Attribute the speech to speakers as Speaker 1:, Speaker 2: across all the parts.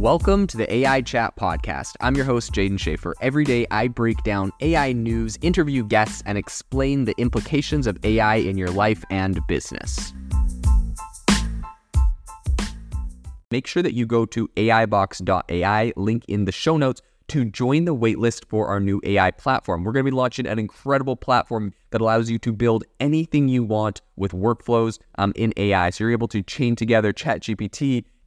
Speaker 1: Welcome to the AI Chat Podcast. I'm your host, Jaeden Schafer. Every day, I break down AI news, interview guests, and explain the implications of AI in your life and business. Make sure that you go to AIbox.ai, link in the show notes, to join the waitlist for our new AI platform. We're going to be launching an incredible platform that allows you to build anything you want with workflows um, in AI. So you're able to chain together ChatGPT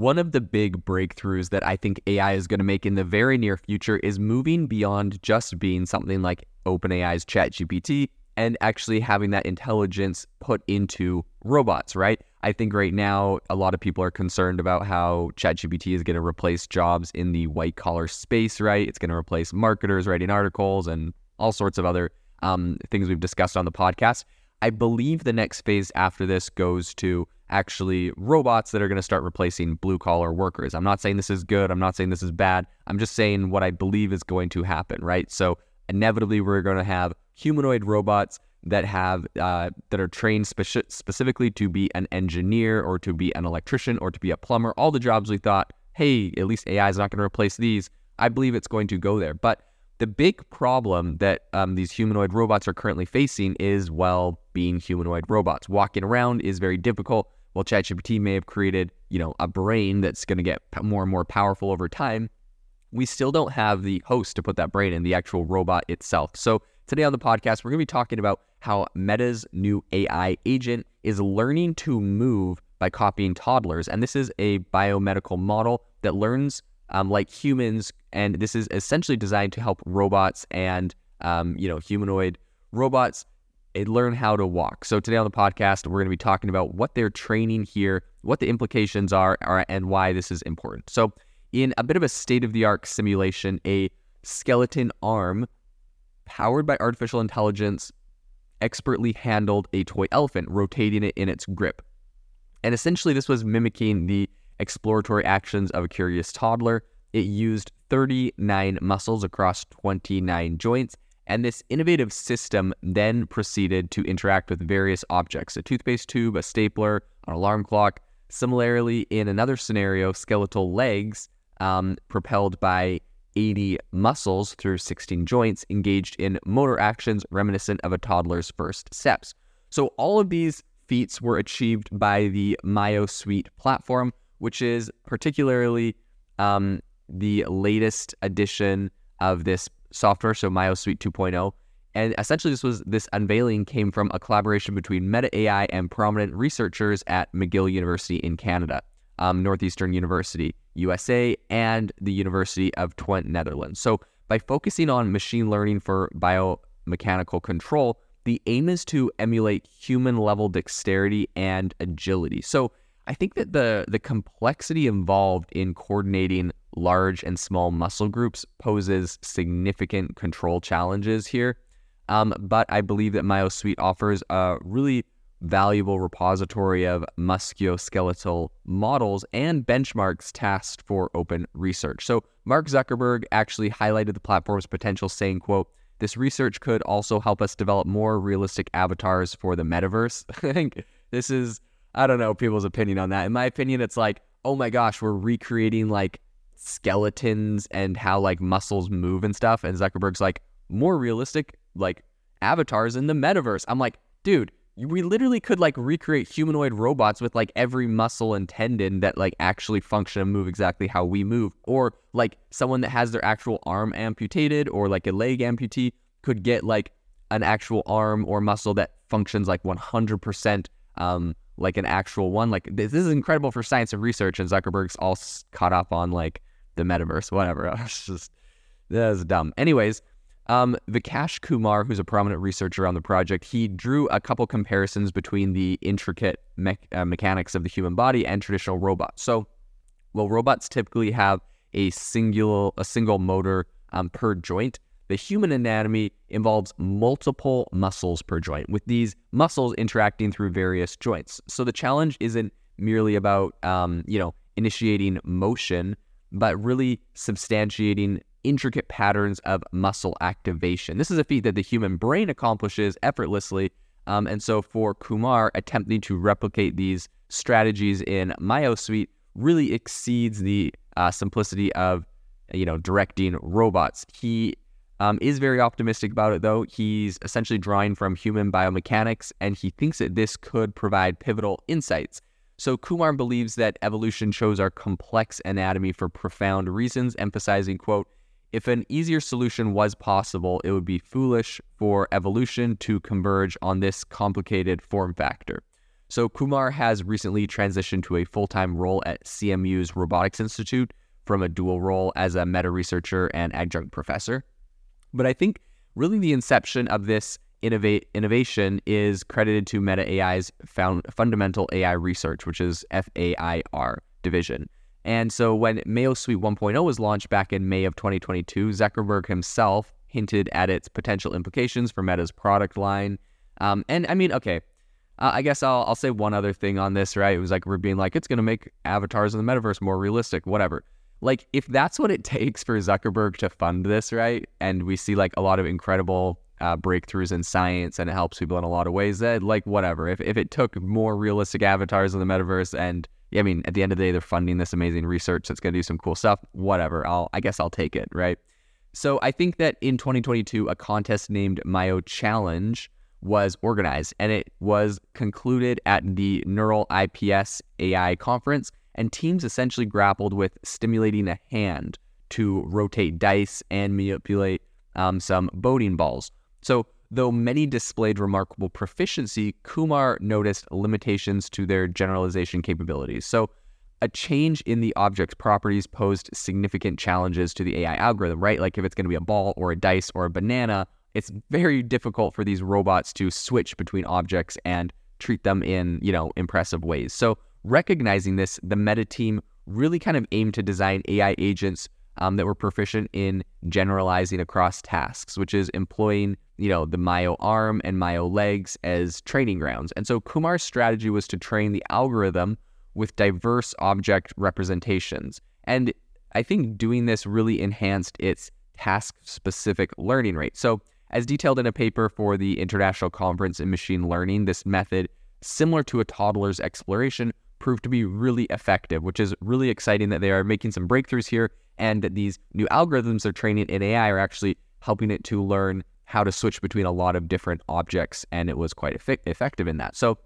Speaker 1: One of the big breakthroughs that I think AI is going to make in the very near future is moving beyond just being something like OpenAI's ChatGPT and actually having that intelligence put into robots, right? I think right now a lot of people are concerned about how ChatGPT is going to replace jobs in the white collar space, right? It's going to replace marketers writing articles and all sorts of other um, things we've discussed on the podcast. I believe the next phase after this goes to actually robots that are going to start replacing blue collar workers. I'm not saying this is good. I'm not saying this is bad. I'm just saying what I believe is going to happen, right? So inevitably, we're going to have humanoid robots that have uh, that are trained speci- specifically to be an engineer or to be an electrician or to be a plumber. All the jobs we thought, hey, at least AI is not going to replace these. I believe it's going to go there. But the big problem that um, these humanoid robots are currently facing is, well, being humanoid robots. Walking around is very difficult. Well, ChatGPT may have created, you know, a brain that's going to get more and more powerful over time. We still don't have the host to put that brain in, the actual robot itself. So today on the podcast, we're going to be talking about how Meta's new AI agent is learning to move by copying toddlers. And this is a biomedical model that learns um, like humans. And this is essentially designed to help robots and, um, you know, humanoid robots eh, learn how to walk. So today on the podcast, we're going to be talking about what they're training here, what the implications are and why this is important. So in a bit of a state of the art simulation, a skeleton arm powered by artificial intelligence expertly handled a toy elephant, rotating it in its grip. And essentially, this was mimicking the exploratory actions of a curious toddler. It used 39 muscles across 29 joints, and this innovative system then proceeded to interact with various objects a toothpaste tube, a stapler, an alarm clock. Similarly, in another scenario, skeletal legs um, propelled by 80 muscles through 16 joints engaged in motor actions reminiscent of a toddler's first steps. So, all of these feats were achieved by the MyoSuite platform, which is particularly um, the latest edition of this software, so MyoSuite 2.0. And essentially, this was this unveiling came from a collaboration between Meta AI and prominent researchers at McGill University in Canada um, Northeastern University, USA, and the University of Twente, Netherlands. So, by focusing on machine learning for biomechanical control, the aim is to emulate human level dexterity and agility. So, I think that the the complexity involved in coordinating large and small muscle groups poses significant control challenges here. Um, but I believe that MyoSuite offers a really valuable repository of musculoskeletal models and benchmarks tasked for open research. So Mark Zuckerberg actually highlighted the platform's potential saying, quote, this research could also help us develop more realistic avatars for the metaverse. I think this is, I don't know people's opinion on that. In my opinion, it's like, oh my gosh, we're recreating like skeletons and how like muscles move and stuff. And Zuckerberg's like, more realistic like avatars in the metaverse. I'm like, dude, we literally could like recreate humanoid robots with like every muscle and tendon that like actually function and move exactly how we move or like someone that has their actual arm amputated or like a leg amputee could get like an actual arm or muscle that functions like 100% um, like an actual one like this, this is incredible for science and research and zuckerberg's all caught up on like the metaverse whatever it's just that is dumb anyways um, Vikash Kumar, who's a prominent researcher on the project, he drew a couple comparisons between the intricate me- uh, mechanics of the human body and traditional robots. So, while robots typically have a single a single motor um, per joint, the human anatomy involves multiple muscles per joint, with these muscles interacting through various joints. So the challenge isn't merely about um, you know initiating motion, but really substantiating intricate patterns of muscle activation. This is a feat that the human brain accomplishes effortlessly. Um, and so for Kumar, attempting to replicate these strategies in MyoSuite really exceeds the uh, simplicity of, you know, directing robots. He um, is very optimistic about it, though. He's essentially drawing from human biomechanics, and he thinks that this could provide pivotal insights. So Kumar believes that evolution shows our complex anatomy for profound reasons, emphasizing, quote, if an easier solution was possible, it would be foolish for evolution to converge on this complicated form factor. So, Kumar has recently transitioned to a full time role at CMU's Robotics Institute from a dual role as a meta researcher and adjunct professor. But I think really the inception of this innovate, innovation is credited to Meta AI's found, fundamental AI research, which is FAIR division. And so when MyoSuite 1.0 was launched back in May of 2022, Zuckerberg himself hinted at its potential implications for Meta's product line. Um, and I mean, okay, uh, I guess I'll, I'll say one other thing on this, right? It was like we're being like, it's going to make avatars in the metaverse more realistic, whatever. Like, if that's what it takes for Zuckerberg to fund this, right? And we see like a lot of incredible uh, breakthroughs in science and it helps people in a lot of ways, that like, whatever. If, if it took more realistic avatars in the metaverse and I mean, at the end of the day, they're funding this amazing research that's going to do some cool stuff. Whatever. I'll, I guess I'll take it, right? So I think that in 2022, a contest named MyoChallenge was organized and it was concluded at the NeurIPS AI conference. And teams essentially grappled with stimulating a hand to rotate dice and manipulate um, some Baoding balls. So Though many displayed remarkable proficiency, Kumar noticed limitations to their generalization capabilities. So, a change in the object's properties posed significant challenges to the AI algorithm, right? Like if it's going to be a ball or a dice or a banana, it's very difficult for these robots to switch between objects and treat them in, you know, impressive ways. So, recognizing this, the meta team really kind of aimed to design AI agents um, that were proficient in generalizing across tasks, which is employing, you know, the MyoArm and MyoLegs as training grounds. And so Kumar's strategy was to train the algorithm with diverse object representations. And I think doing this really enhanced its task specific learning rate. So, as detailed in a paper for the International Conference in Machine Learning, this method, similar to a toddler's exploration, proved to be really effective, which is really exciting that they are making some breakthroughs here and that these new algorithms they're training in AI are actually helping it to learn how to switch between a lot of different objects, and it was quite eff- effective in that. So,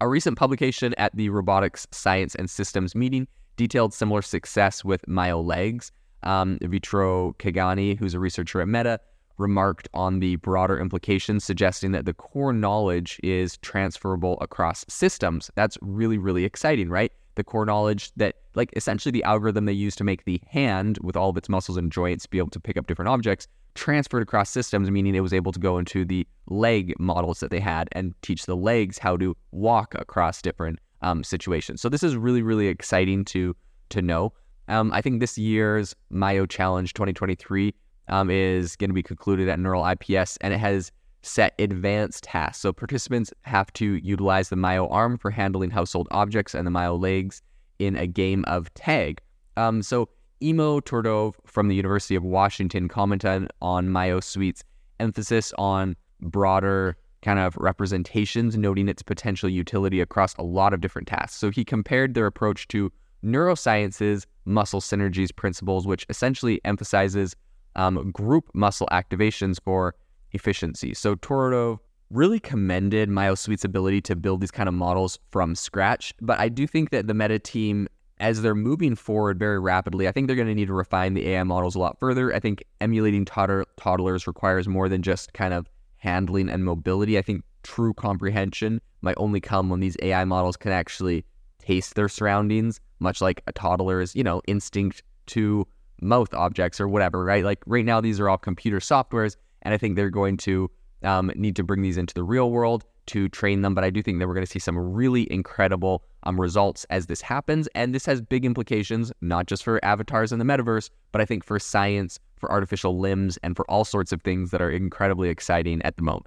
Speaker 1: a recent publication at the Robotics Science and Systems meeting detailed similar success with Myo Legs. Um, Vittorio Caggiano, who's a researcher at Meta, remarked on the broader implications, suggesting that the core knowledge is transferable across systems. That's really, really exciting, right? the core knowledge that, like, essentially the algorithm they use to make the hand with all of its muscles and joints be able to pick up different objects transferred across systems, meaning it was able to go into the leg models that they had and teach the legs how to walk across different um, situations. So this is really, really exciting to to know. Um, I think this year's MyoChallenge 2023 um, is going to be concluded at NeurIPS, and it has set advanced tasks. So participants have to utilize the Myo arm for handling household objects and the Myo legs in a game of tag. Um, so Emo Todorov from the University of Washington commented on MyoSuite's emphasis on broader kind of representations, noting its potential utility across a lot of different tasks. So he compared their approach to neuroscience's muscle synergies principles, which essentially emphasizes um, group muscle activations for efficiency. So Todorov really commended MyoSuite's ability to build these kind of models from scratch. But I do think that the Meta team, as they're moving forward very rapidly, I think they're going to need to refine the AI models a lot further. I think emulating toddler- toddlers requires more than just kind of handling and mobility. I think true comprehension might only come when these AI models can actually taste their surroundings, much like a toddler's, you know, instinct to mouth objects or whatever, right? Like right now, these are all computer softwares, and I think they're going to um, need to bring these into the real world to train them. But I do think that we're going to see some really incredible um, results as this happens. And this has big implications, not just for avatars in the metaverse, but I think for science, for artificial limbs, and for all sorts of things that are incredibly exciting at the moment.